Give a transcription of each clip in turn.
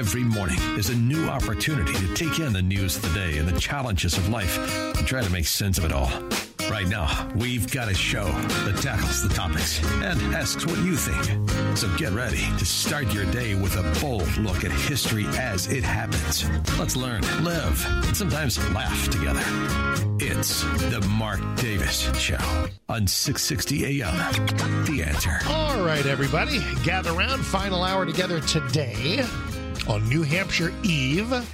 Every morning is a new opportunity to take in the news of the day and the challenges of life and try to make sense of it all. Right now, we've got a show that tackles the topics and asks what you think. So get ready to start your day with a bold look at history as it happens. Let's learn, live, and sometimes laugh together. It's the Mark Davis Show on 660 AM. The answer. All right, everybody, gather around. Final hour together today on New Hampshire Eve. And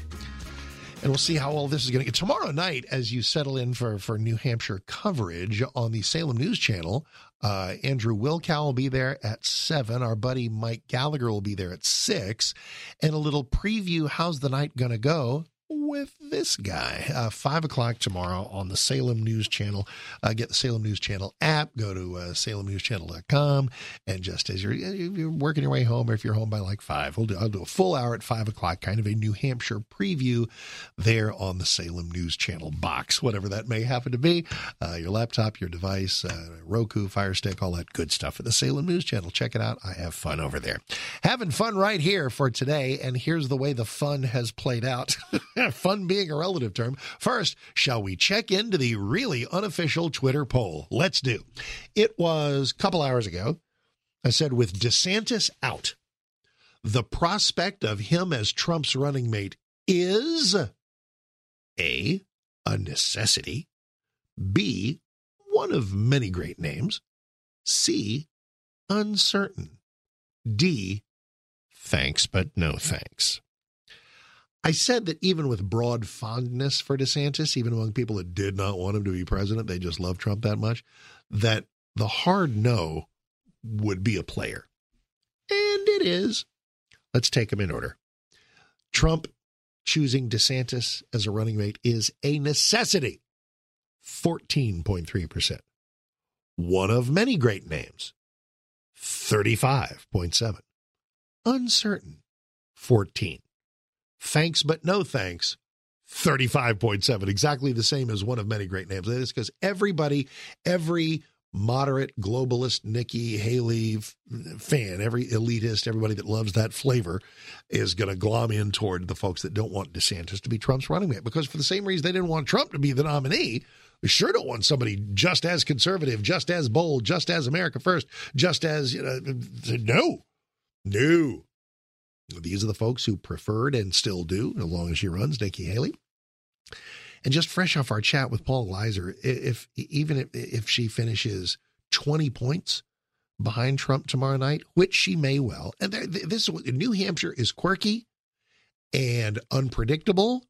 we'll see how all this is going to get tomorrow night as you settle in for, for New Hampshire coverage on the Salem News Channel. Uh, Andrew Wilkow will be there at 7. Our buddy Mike Gallagher will be there at 6. And a little preview how's the night going to go with this guy. Uh, 5 o'clock tomorrow on the Salem News Channel. Uh, get the Salem News Channel app, go to uh, salemnewschannel.com, and just as you're, you're working your way home, or if you're home by like 5, we'll do, I'll do a full hour at 5 o'clock, kind of a New Hampshire preview there on the Salem News Channel box, whatever that may happen to be. Uh, your laptop, your device, uh, Roku, Fire Stick, all that good stuff at the Salem News Channel. Check it out. I have fun over there. Having fun right here for today, and here's the way the fun has played out. fun being a relative term. First, shall we check into the really unofficial Twitter poll? Let's do. It was a couple hours ago. I said, with DeSantis out, the prospect of him as Trump's running mate is A, a necessity, B, one of many great names, C, uncertain, D, thanks but no thanks. I said that even with broad fondness for DeSantis, even among people that did not want him to be president, they just love Trump that much, that the hard no would be a player. And it is. Let's take them in order. Trump choosing DeSantis as a running mate is a necessity. 14.3%. One of many great names. 35.7. Uncertain. 14. Thanks but no thanks. 35.7, exactly the same as one of many great names. That is because everybody, every moderate globalist Nikki Haley fan, every elitist, everybody that loves that flavor is going to glom in toward the folks that don't want DeSantis to be Trump's running mate. Because for the same reason they didn't want Trump to be the nominee, we sure don't want somebody just as conservative, just as bold, just as America first, just as, you know, no, no. These are the folks who preferred and still do, as long as she runs, Nikki Haley. And just fresh off our chat with Paul Gleiser, if even if, if she finishes 20 points behind Trump tomorrow night, which she may well, and this New Hampshire is quirky and unpredictable,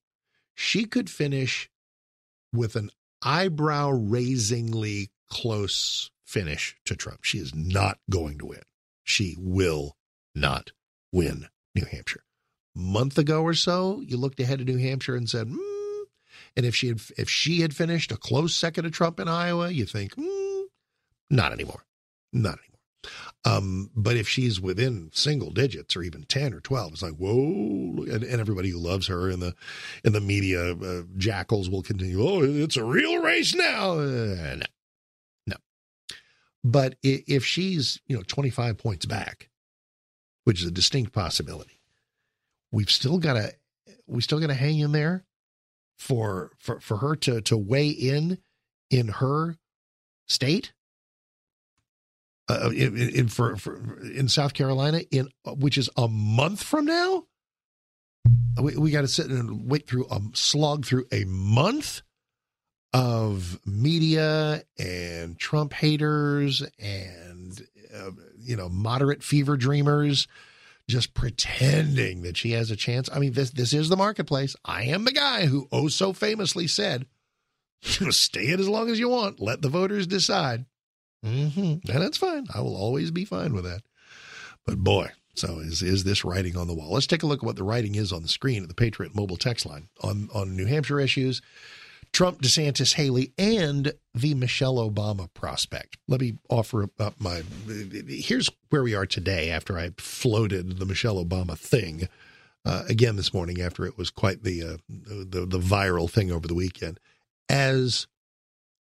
she could finish with an eyebrow raisingly close finish to Trump. She is not going to win. She will not win New Hampshire. Month ago or so, you looked ahead to New Hampshire and said, mm. and if she had if she had finished a close second to Trump in Iowa, you think, mm, not anymore, not anymore. Um, but if she's within single digits or even ten or twelve, it's like whoa! And, and everybody who loves her in the in the media uh, jackals will continue. Oh, it's a real race now. Uh, no, no. But if she's you know twenty five points back, which is a distinct possibility. We've still got to we still got to hang in there for for for her to to weigh in in her state uh, in, in for, for in South Carolina in which is a month from now. We, we got to sit and wait through a slog through a month of media and Trump haters and uh, you know, moderate fever dreamers just pretending that she has a chance. I mean, this this is the marketplace. I am the guy who oh so famously said, "Stay it as long as you want. Let the voters decide." Mm-hmm. And that's fine. I will always be fine with that. But boy, So is is this writing on the wall? Let's take a look at what the writing is on the screen at the Patriot Mobile text line on on New Hampshire issues, Trump, DeSantis, Haley, and the Michelle Obama prospect. Let me offer up my. Here's where we are today after I floated the Michelle Obama thing uh, again this morning after it was quite the, uh, the the viral thing over the weekend. As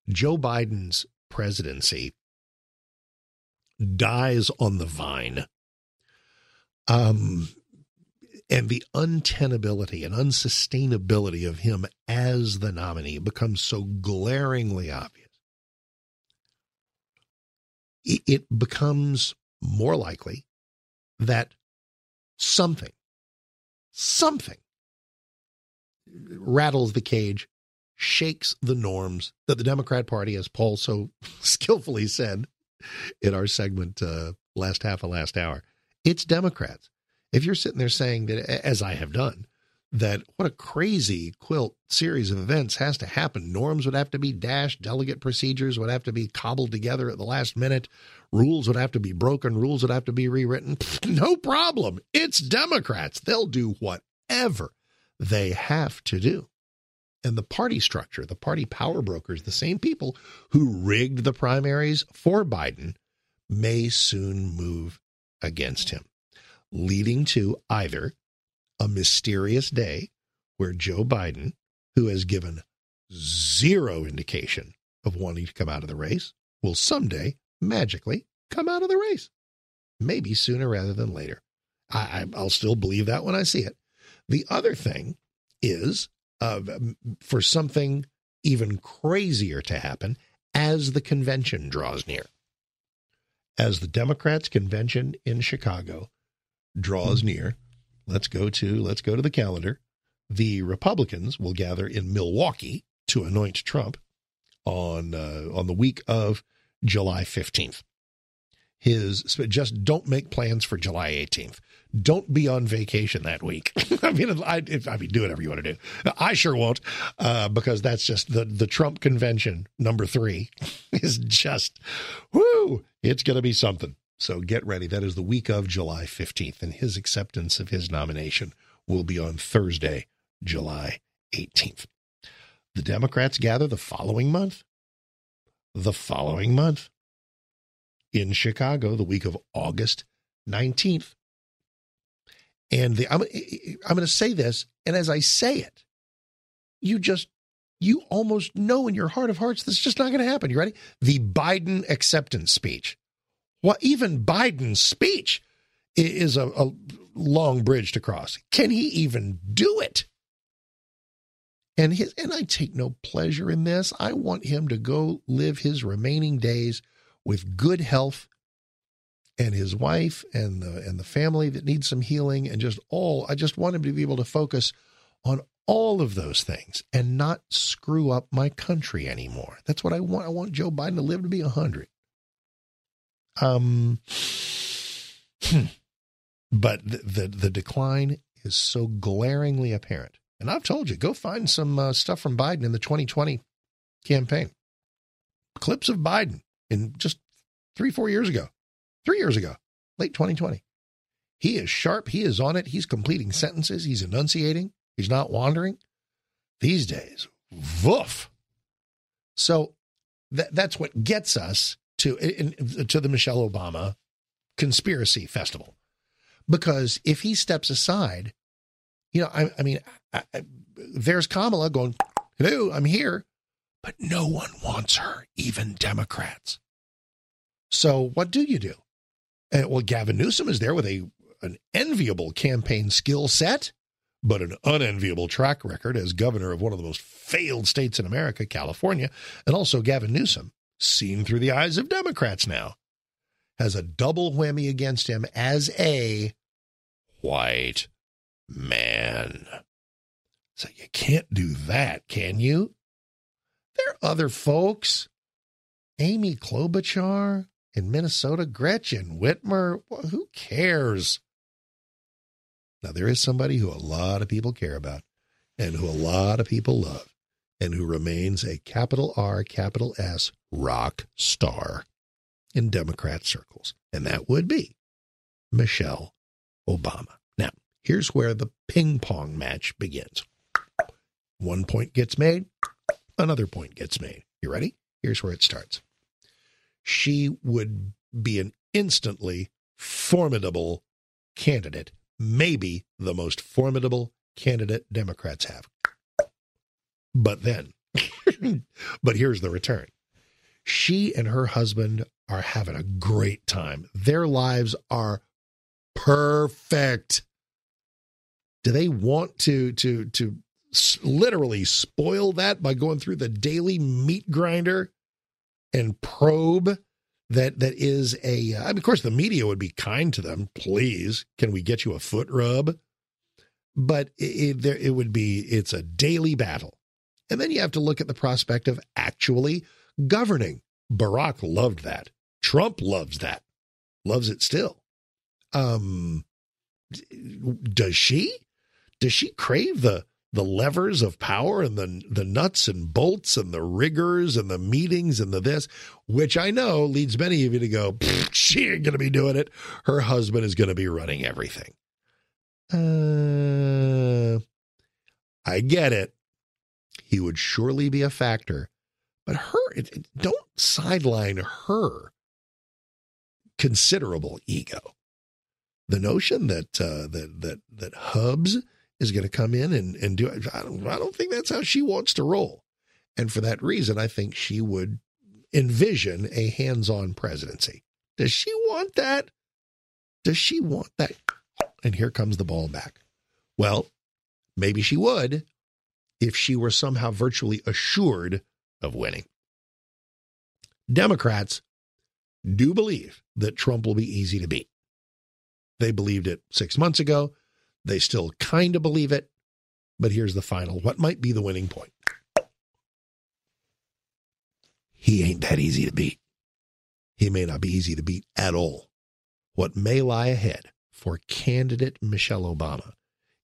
Joe Biden's presidency dies on the vine um, and the untenability and unsustainability of him as the nominee becomes so glaringly obvious. It becomes more likely that something, something rattles the cage, shakes the norms that the Democrat Party, as Paul so skillfully said in our segment uh, last half of last hour, it's Democrats. If you're sitting there saying that, as I have done, that what a crazy quilt series of events has to happen. Norms would have to be dashed, delegate procedures would have to be cobbled together at the last minute, rules would have to be broken, rules would have to be rewritten. No problem. It's Democrats. They'll do whatever they have to do. And the party structure, the party power brokers, the same people who rigged the primaries for Biden may soon move against him, leading to either a mysterious day where Joe Biden, who has given zero indication of wanting to come out of the race, will someday magically come out of the race. Maybe sooner rather than later. I, will still believe that when I see it. The other thing is uh, for something even crazier to happen as the convention draws near as the Democrats convention in Chicago draws near, let's go to let's go to the calendar. The Republicans will gather in Milwaukee to anoint Trump on uh, on the week of July 15th. His just don't make plans for July 18th. Don't be on vacation that week. I mean, I, I, mean, do whatever you want to do. I sure won't, uh, because that's just the the Trump convention number three is just, whoo, it's going to be something. So get ready. That is the week of July 15th, and his acceptance of his nomination will be on Thursday, July 18th. The Democrats gather the following month. The following month in Chicago, the week of August 19th. And the, I'm, I'm going to say this, and as I say it, you just, you almost know in your heart of hearts this is just not going to happen. You ready? The Biden acceptance speech. Well, even Biden's speech is a, a long bridge to cross. Can he even do it? And his, and I take no pleasure in this. I want him to go live his remaining days with good health and his wife and the and the family that needs some healing and just all I just want him to be able to focus on all of those things and not screw up my country anymore. That's what I want. I want Joe Biden to live to be 100. Um hmm. but the, the, the decline is so glaringly apparent. And I've told you, go find some uh, stuff from Biden in the 2020 campaign. Clips of Biden in just 3 4 years ago three years ago, late 2020. He is sharp. He is on it. He's completing sentences. He's enunciating. He's not wandering. These days, woof. So that, that's what gets us to, in, to the Michelle Obama conspiracy festival. Because if he steps aside, you know, I, I mean, I, I, there's Kamala going, hello, I'm here. But no one wants her, even Democrats. So what do you do? And, well, Gavin Newsom is there with a an enviable campaign skill set, but an unenviable track record as governor of one of the most failed states in America, California. And also, Gavin Newsom, seen through the eyes of Democrats now, has a double whammy against him as a white man. So you can't do that, can you? There are other folks. Amy Klobuchar, in Minnesota, Gretchen Whitmer. Well, who cares? Now, there is somebody who a lot of people care about and who a lot of people love and who remains a capital R, capital S rock star in Democrat circles. And that would be Michelle Obama. Now, here's where the ping pong match begins. One point gets made, another point gets made. You ready? Here's where it starts. She would be an instantly formidable candidate, maybe the most formidable candidate Democrats have. But then, but here's the return. She and her husband are having a great time. Their lives are perfect. Do they want to to to literally spoil that by going through the daily meat grinder and probe that that is a uh, mean, of course the media would be kind to them please can we get you a foot rub but it, it, there, it would be it's a daily battle and then you have to look at the prospect of actually governing barack loved that trump loves that loves it still um does she does she crave the the levers of power and the the nuts and bolts and the rigors and the meetings and the this, which I know leads many of you to go, she ain't gonna be doing it. Her husband is gonna be running everything. Uh, I get it. He would surely be a factor, but her it, it, don't sideline her considerable ego. The notion that uh, that that that Hubs is going to come in and, and do. I don't, I don't think that's how she wants to roll. And for that reason, I think she would envision a hands on presidency. Does she want that? Does she want that? And here comes the ball back. Well, maybe she would if she were somehow virtually assured of winning. Democrats do believe that Trump will be easy to beat. They believed it six months ago. They still kind of believe it, but here's the final. What might be the winning point? He ain't that easy to beat. He may not be easy to beat at all. What may lie ahead for candidate Michelle Obama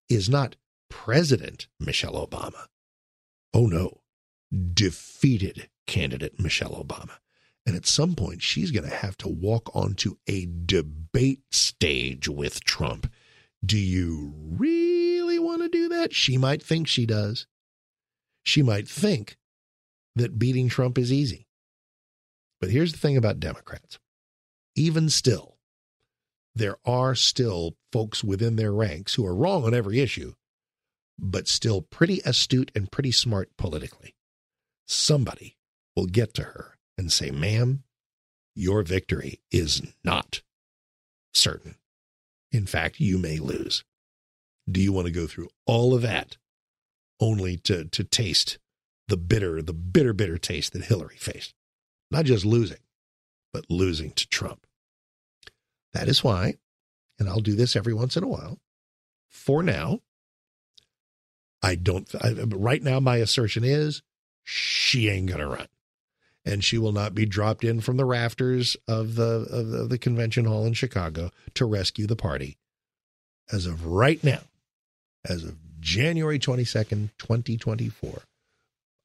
is not President Michelle Obama. Oh no, defeated candidate Michelle Obama. And at some point, she's going to have to walk onto a debate stage with Trump do you really want to do that? She might think she does. She might think that beating Trump is easy. But here's the thing about Democrats even still, there are still folks within their ranks who are wrong on every issue, but still pretty astute and pretty smart politically. Somebody will get to her and say, ma'am, your victory is not certain. In fact, you may lose. Do you want to go through all of that only to, to taste the bitter, the bitter, bitter taste that Hillary faced? Not just losing, but losing to Trump. That is why, and I'll do this every once in a while, for now, I don't, I, right now, my assertion is she ain't going to run and she will not be dropped in from the rafters of the, of the, of the convention hall in Chicago to rescue the party. As of right now, as of January 22nd, 2024,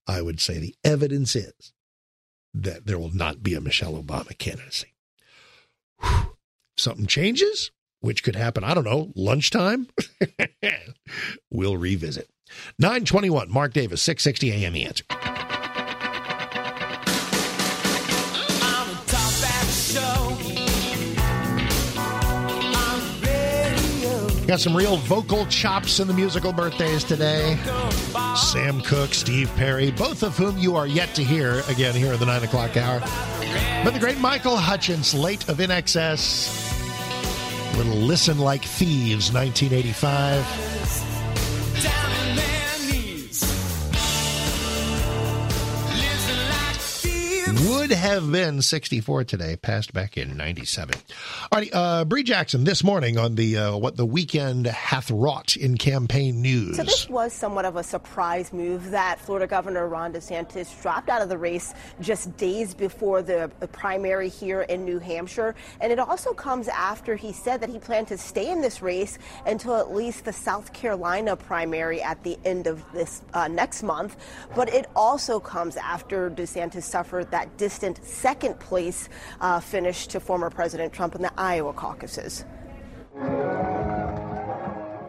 I would say the evidence is that there will not be a Michelle Obama candidacy. Whew. Something changes, which could happen, I don't know, lunchtime? we'll revisit. 921, Mark Davis, 660 AM The Answer. Got some real vocal chops in the musical birthdays today. Sam Cooke, Steve Perry, both of whom you are yet to hear again here at the 9 o'clock hour. But the great Michael Hutchence, late of INXS. Little Listen Like Thieves, 1985. Would have been 64 today, passed back in 97. All right, uh, Bree Jackson this morning on the uh, what the weekend hath wrought in campaign news. So this was somewhat of a surprise move that Florida Governor Ron DeSantis dropped out of the race just days before the primary here in New Hampshire, and it also comes after he said that he planned to stay in this race until at least the South Carolina primary at the end of this uh, next month. But it also comes after DeSantis suffered that distant second place uh, finish to former President Trump in the Iowa caucuses.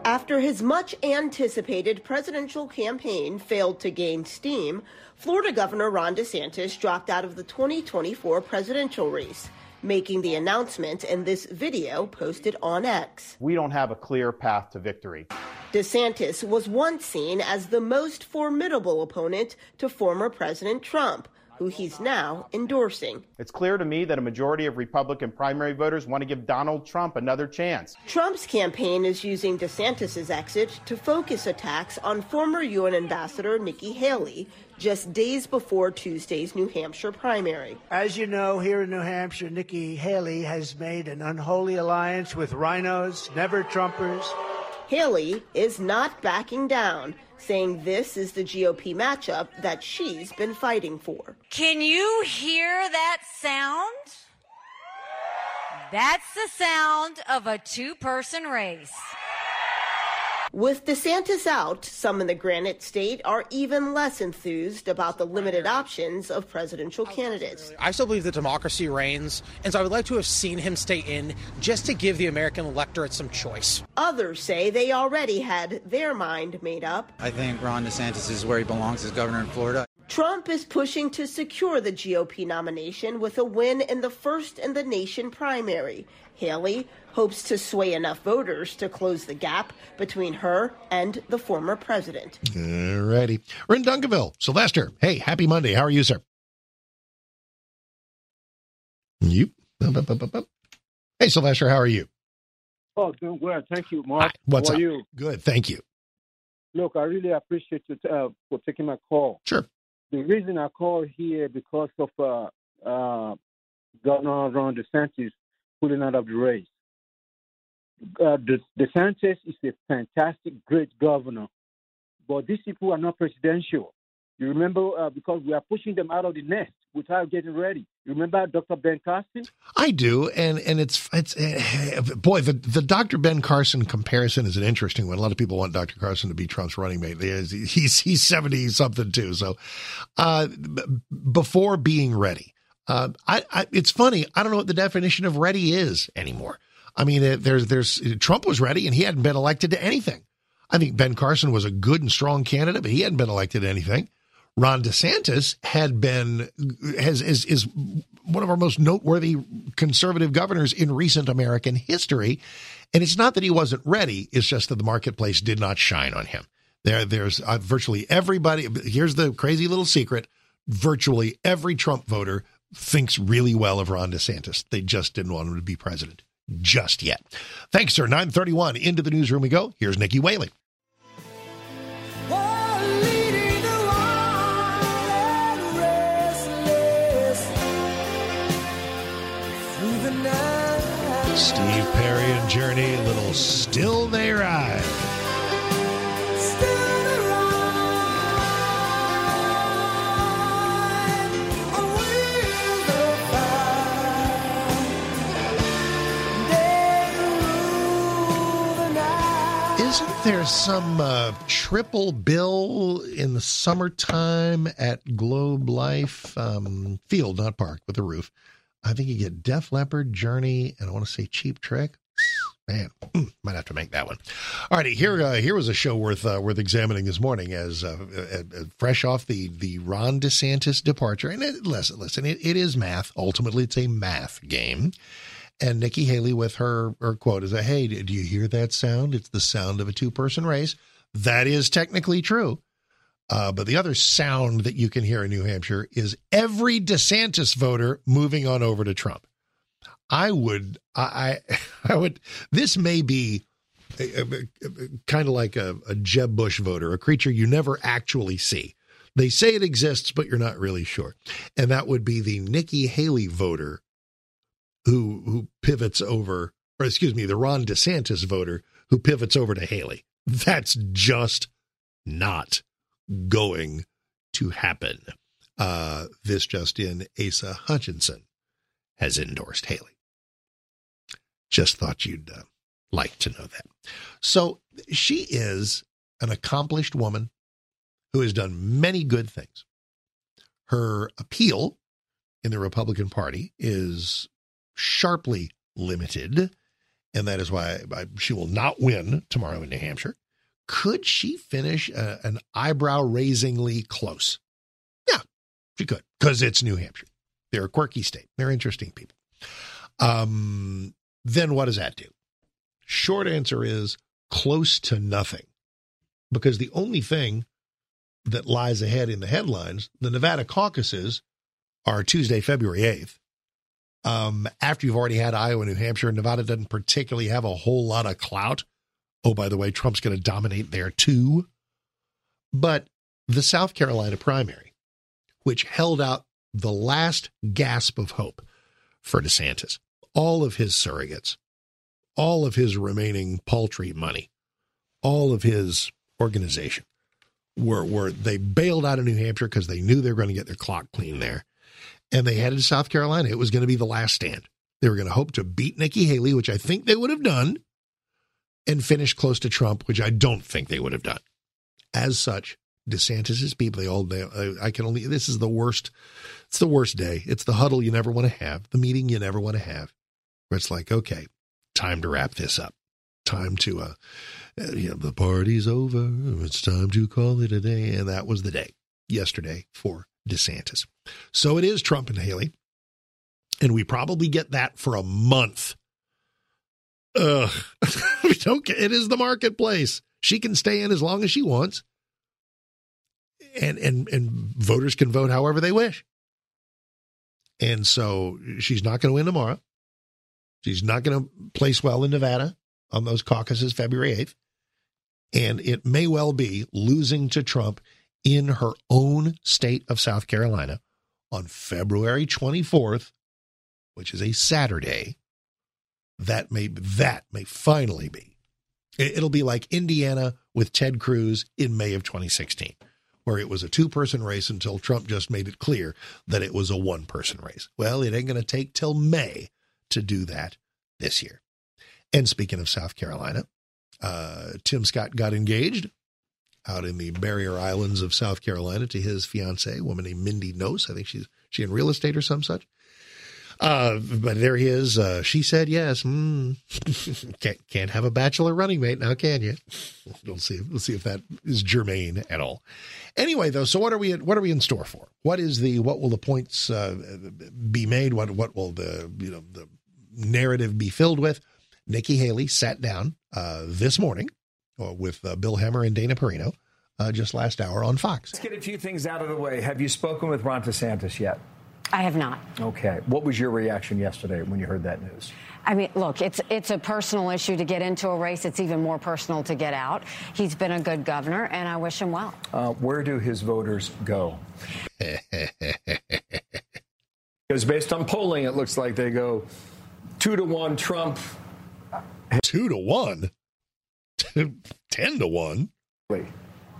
After his much anticipated presidential campaign failed to gain steam, Florida Governor Ron DeSantis dropped out of the 2024 presidential race, making the announcement in this video posted on X. We don't have a clear path to victory. DeSantis was once seen as the most formidable opponent to former President Trump who he's now endorsing. It's clear to me that a majority of Republican primary voters want to give Donald Trump another chance. Trump's campaign is using DeSantis' exit to focus attacks on former UN Ambassador Nikki Haley just days before Tuesday's New Hampshire primary. As you know, here in New Hampshire, Nikki Haley has made an unholy alliance with RINOs, never Trumpers. Haley is not backing down saying this is the GOP matchup that she's been fighting for. Can you hear that sound? That's the sound of a two person race. With DeSantis out, some in the Granite State are even less enthused about the limited options of presidential candidates. I still believe that democracy reigns, and so I would like to have seen him stay in just to give the American electorate some choice. Others say they already had their mind made up. I think Ron DeSantis is where he belongs as governor in Florida. Trump is pushing to secure the GOP nomination with a win in the first in the nation primary. Haley hopes to sway enough voters to close the gap between her and the former president. All righty. We're in Duncanville. Sylvester, hey, happy Monday. How are you, sir? You? Hey, Sylvester, how are you? Oh, doing well. Thank you, Mark. Hi, what's how up? you? Good. Thank you. Look, I really appreciate you uh, for taking my call. Sure. The reason I call here because of uh, uh, Governor Ron DeSantis pulling out of the race. Uh, the, DeSantis is a fantastic, great governor, but these people are not presidential. You remember uh, because we are pushing them out of the nest without getting ready. You remember Dr. Ben Carson? I do, and and it's it's uh, boy the the Dr. Ben Carson comparison is an interesting one. A lot of people want Dr. Carson to be Trump's running mate. He's he's seventy something too. So, uh, before being ready, uh, I, I, it's funny. I don't know what the definition of ready is anymore. I mean, there's there's Trump was ready and he hadn't been elected to anything. I think Ben Carson was a good and strong candidate, but he hadn't been elected to anything. Ron DeSantis had been has is is one of our most noteworthy conservative governors in recent American history. And it's not that he wasn't ready; it's just that the marketplace did not shine on him. There, there's uh, virtually everybody. Here's the crazy little secret: virtually every Trump voter thinks really well of Ron DeSantis. They just didn't want him to be president just yet. Thanks, sir. 931 into the newsroom we go. Here's Nikki Whaley. Perry and Journey, a little Still They Ride. Isn't there some uh, triple bill in the summertime at Globe Life um, Field, not Park, with a roof? I think you get Def Leppard, Journey, and I want to say Cheap Trick. Man, hmm, might have to make that one. All righty, here uh, here was a show worth uh, worth examining this morning as uh, fresh off the the Ron DeSantis departure. And it, listen, listen, it, it is math. Ultimately, it's a math game. And Nikki Haley with her her quote is a hey, do you hear that sound? It's the sound of a two person race. That is technically true. Uh, but the other sound that you can hear in New Hampshire is every DeSantis voter moving on over to Trump. I would, I, I would. This may be kind of like a, Jeb Bush voter, a creature you never actually see. They say it exists, but you're not really sure. And that would be the Nikki Haley voter who who pivots over, or excuse me, the Ron DeSantis voter who pivots over to Haley. That's just not going to happen. Uh, this just in, Asa Hutchinson has endorsed Haley. Just thought you'd uh, like to know that. So she is an accomplished woman who has done many good things. Her appeal in the Republican Party is sharply limited and that is why she will not win tomorrow in New Hampshire. Could she finish uh, an eyebrow raisingly close? Yeah, she could because it's New Hampshire. They're a quirky state. They're interesting people. Um, then what does that do? Short answer is close to nothing because the only thing that lies ahead in the headlines, the Nevada caucuses are Tuesday, February 8th. Um, after you've already had Iowa, New Hampshire, Nevada doesn't particularly have a whole lot of clout. Oh, by the way, Trump's going to dominate there too. But the South Carolina primary, which held out the last gasp of hope for DeSantis, all of his surrogates, all of his remaining paltry money, all of his organization were were they bailed out of New Hampshire because they knew they were going to get their clock clean there, and they headed to South Carolina. It was going to be the last stand. They were going to hope to beat Nikki Haley, which I think they would have done, and finish close to Trump, which I don't think they would have done. As such, DeSantis's people, they all, they, I can only, this is the worst, it's the worst day. It's the huddle you never want to have, the meeting you never want to have, where it's like, okay, time to wrap this up. Time to, uh, uh, you know, the party's over. It's time to call it a day. And that was the day yesterday for DeSantis. So it is Trump and Haley. And we probably get that for a month. Ugh. we don't get, it is the marketplace. She can stay in as long as she wants. And and and voters can vote however they wish. And so she's not going to win tomorrow. She's not going to place well in Nevada on those caucuses February 8th. And it may well be losing to Trump in her own state of South Carolina on February 24th, which is a Saturday. That may that may finally be. It'll be like Indiana with Ted Cruz in May of 2016, where it was a two-person race until Trump just made it clear that it was a one-person race. Well, it ain't going to take till May to do that this year. And speaking of South Carolina, uh, Tim Scott got engaged out in the barrier islands of South Carolina to his fiancee, a woman named Mindy Noce. I think she's she in real estate or some such. Uh, but there he is. Uh, she said yes. Mm. can't can't have a bachelor running mate now, can you? We'll see. We'll see if that is germane at all. Anyway, though, so what are we what are we in store for? What is the what will the points uh, be made? What what will the you know the narrative be filled with? Nikki Haley sat down uh, this morning uh, with uh, Bill Hemmer and Dana Perino uh, just last hour on Fox. Let's get a few things out of the way. Have you spoken with Ron DeSantis yet? I have not. Okay. What was your reaction yesterday when you heard that news? I mean, look, it's it's a personal issue to get into a race. It's even more personal to get out. He's been a good governor, and I wish him well. Uh, where do his voters go? Because based on polling, it looks like they go two to one Trump, two to one, ten to one.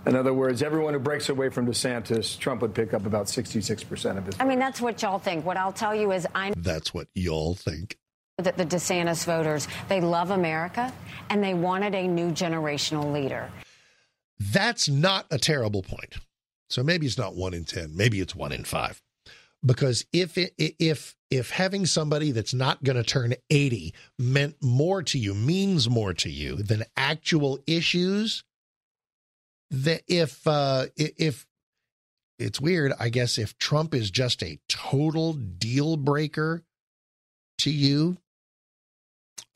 In other words, everyone who breaks away from DeSantis, Trump would pick up about 66% of his. I mean, that's what y'all think. What I'll tell you is I'm. That's what y'all think. That the DeSantis voters, they love America and they wanted a new generational leader. That's not a terrible point. So maybe it's not one in 10, maybe it's one in five because if it, if if having somebody that's not going to turn 80 meant more to you means more to you than actual issues that if uh if it's weird i guess if trump is just a total deal breaker to you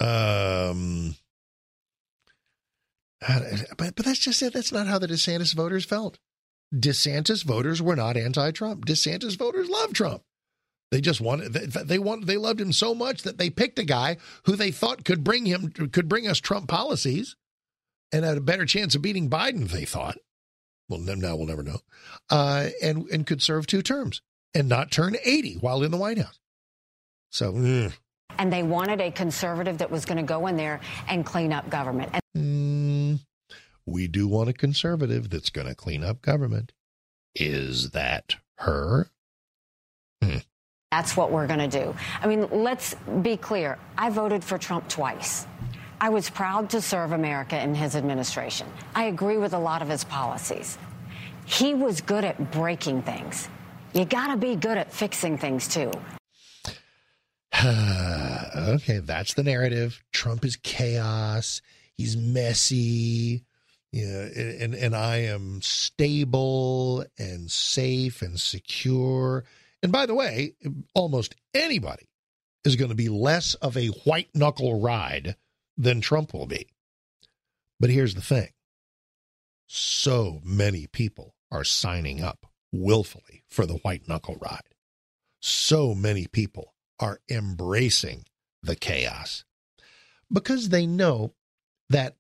um but but that's just it that's not how the desantis voters felt DeSantis voters were not anti-Trump. DeSantis voters love Trump. They just wanted they, they want they loved him so much that they picked a guy who they thought could bring him could bring us Trump policies and had a better chance of beating Biden. They thought. Well, now we'll never know. Uh, and and could serve two terms and not turn eighty while in the White House. So. Mm. And they wanted a conservative that was going to go in there and clean up government. And- mm we do want a conservative that's going to clean up government. Is that her? Hmm. That's what we're going to do. I mean, let's be clear. I voted for Trump twice. I was proud to serve America in his administration. I agree with a lot of his policies. He was good at breaking things. You got to be good at fixing things too. okay, that's the narrative. Trump is chaos. He's messy. Yeah, and and I am stable and safe and secure. And by the way, almost anybody is going to be less of a white knuckle ride than Trump will be. But here's the thing so many people are signing up willfully for the white knuckle ride. So many people are embracing the chaos because they know that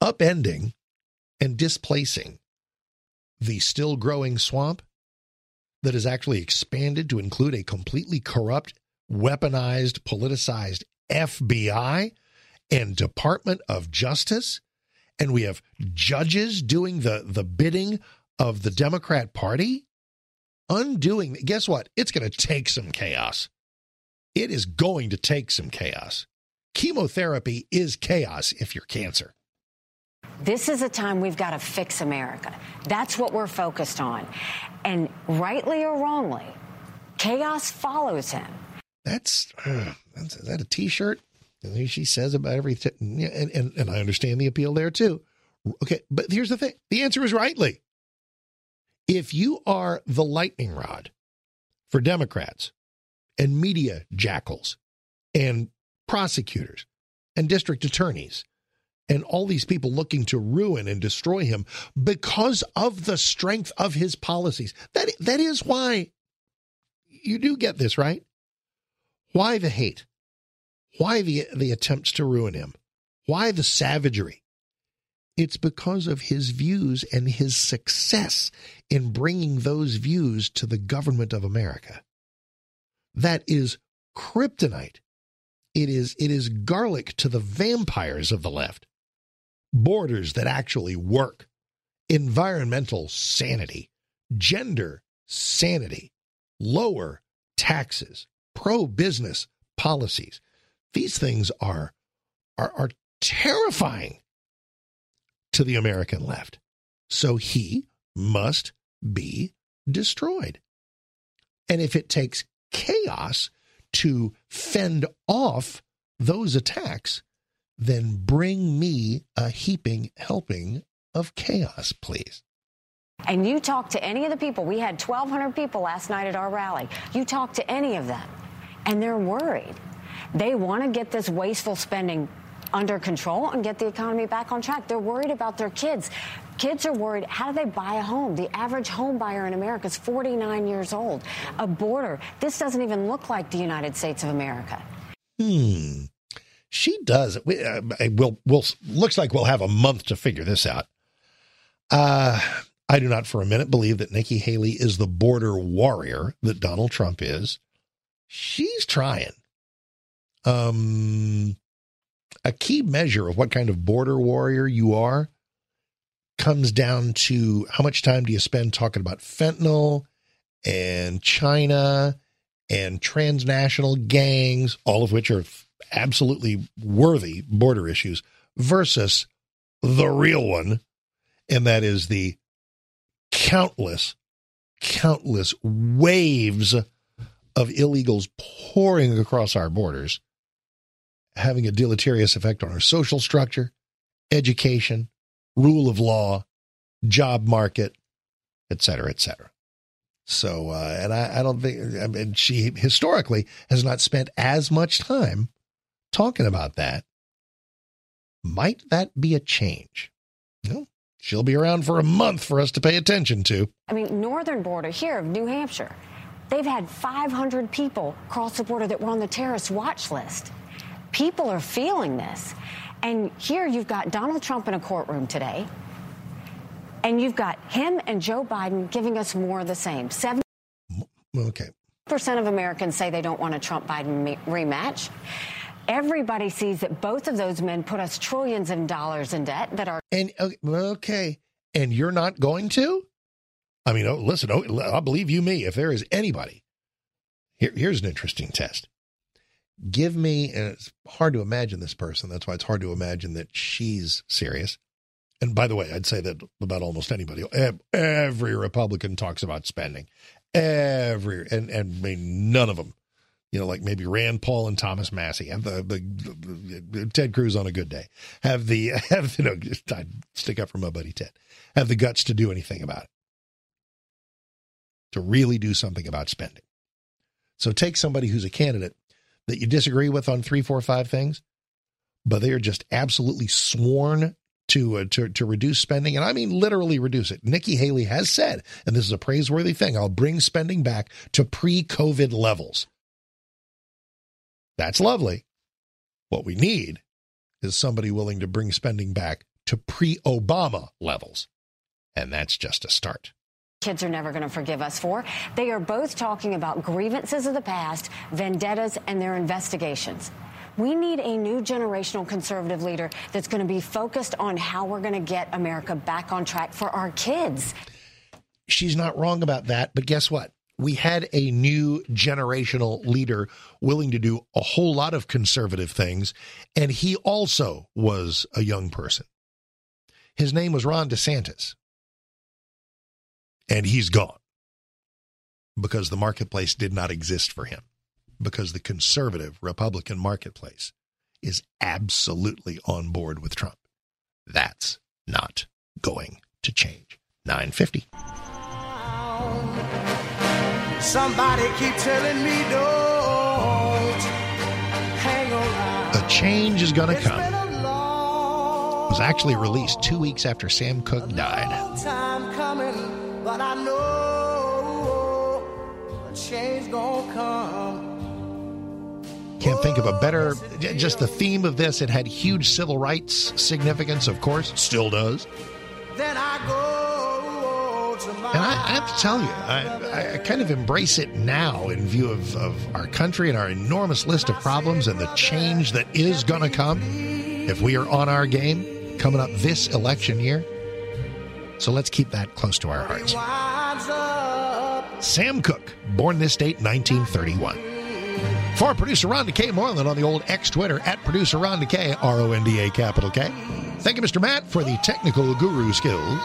upending and displacing the still growing swamp that has actually expanded to include a completely corrupt, weaponized, politicized FBI and Department of Justice. And we have judges doing the, the bidding of the Democrat Party, undoing. Guess what? It's going to take some chaos. It is going to take some chaos. Chemotherapy is chaos if you're cancer. This is a time we've got to fix America. That's what we're focused on. And rightly or wrongly, chaos follows him. That's, uh, that's is that a T-shirt? And she says about everything, and, and and I understand the appeal there too. Okay, but here's the thing: the answer is rightly. If you are the lightning rod for Democrats and media jackals and prosecutors and district attorneys and all these people looking to ruin and destroy him because of the strength of his policies. That that is why you do get this, right? Why the hate? Why the the attempts to ruin him? Why the savagery? It's because of his views and his success in bringing those views to the government of America. That is kryptonite. It is it is garlic to the vampires of the left borders that actually work, environmental sanity, gender sanity, lower taxes, pro business policies. These things are, are, are terrifying to the American left. So he must be destroyed. And if it takes chaos to fend off those attacks, then bring me a heaping helping of chaos, please. And you talk to any of the people, we had 1,200 people last night at our rally. You talk to any of them, and they're worried. They want to get this wasteful spending under control and get the economy back on track. They're worried about their kids. Kids are worried how do they buy a home? The average home buyer in America is 49 years old. A border. This doesn't even look like the United States of America. Hmm. She does. We, uh, we'll, we'll, looks like we'll have a month to figure this out. Uh, I do not for a minute believe that Nikki Haley is the border warrior that Donald Trump is. She's trying. Um, a key measure of what kind of border warrior you are comes down to how much time do you spend talking about fentanyl and China and transnational gangs, all of which are absolutely worthy border issues versus the real one, and that is the countless, countless waves of illegals pouring across our borders, having a deleterious effect on our social structure, education, rule of law, job market, et cetera, et cetera. So, uh, and I, I don't think, I mean, she historically has not spent as much time talking about that. Might that be a change? No, she'll be around for a month for us to pay attention to. I mean, northern border here of New Hampshire, they've had 500 people cross the border that were on the terrorist watch list. People are feeling this. And here you've got Donald Trump in a courtroom today, and you've got him and Joe Biden giving us more of the same. Seven. Okay. Percent of Americans say they don't want a Trump Biden rematch. Everybody sees that both of those men put us trillions of dollars in debt that are. And uh, okay, and you're not going to? I mean, oh, listen, oh, I believe you me. If there is anybody, here, here's an interesting test. Give me, and it's hard to imagine this person. That's why it's hard to imagine that she's serious. And by the way, I'd say that about almost anybody. Every Republican talks about spending. Every and and I mean none of them You know, like maybe Rand Paul and Thomas Massie have the, the, the Ted Cruz on a good day have the have you know I'd stick up for my buddy Ted have the guts to do anything about it to really do something about spending. So take somebody who's a candidate that you disagree with on three, four, five things, but they are just absolutely sworn to, uh, to to reduce spending, and I mean literally reduce it. Nikki Haley has said, and this is a praiseworthy thing, I'll bring spending back to pre-COVID levels. That's lovely. What we need is somebody willing to bring spending back to pre-Obama levels, and that's just a start kids are never going to forgive us for. They are both talking about grievances of the past, vendettas, and their investigations. We need a new generational conservative leader that's going to be focused on how we're going to get America back on track for our kids. She's not wrong about that, but guess what? We had a new generational leader willing to do a whole lot of conservative things, and he also was a young person. His name was Ron DeSantis. And he's gone because the marketplace did not exist for him, because the conservative Republican marketplace is absolutely on board with Trump. That's not going to change. 950. Somebody keep telling me don't hang around. A change is going to come. It was actually released two weeks after Sam Cooke died. Coming, But I know a change gonna come. Can't think of a better, just the theme of this. It had huge civil rights significance, of course, still does. And I, I, have to tell you, I, I, kind of embrace it now in view of, of our country and our enormous list of problems and the change that is going to come if we are on our game coming up this election year. So let's keep that close to our hearts. Sam Cooke, born this date, 1931. For producer Ron DeKay Moreland on the old X Twitter at producer Ron DeKay, R O N D A capital K. Thank you, Mr. Matt, for the technical guru skills.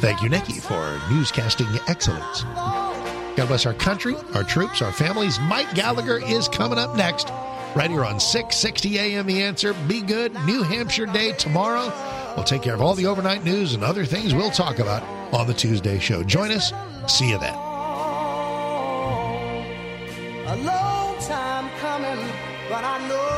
Thank you, Nikki, for newscasting excellence. God bless our country, our troops, our families. Mike Gallagher is coming up next, right here on 660 AM The Answer. Be good. New Hampshire Day tomorrow. We'll take care of all the overnight news and other things we'll talk about on the Tuesday show. Join us. See you then. A long time coming, but I know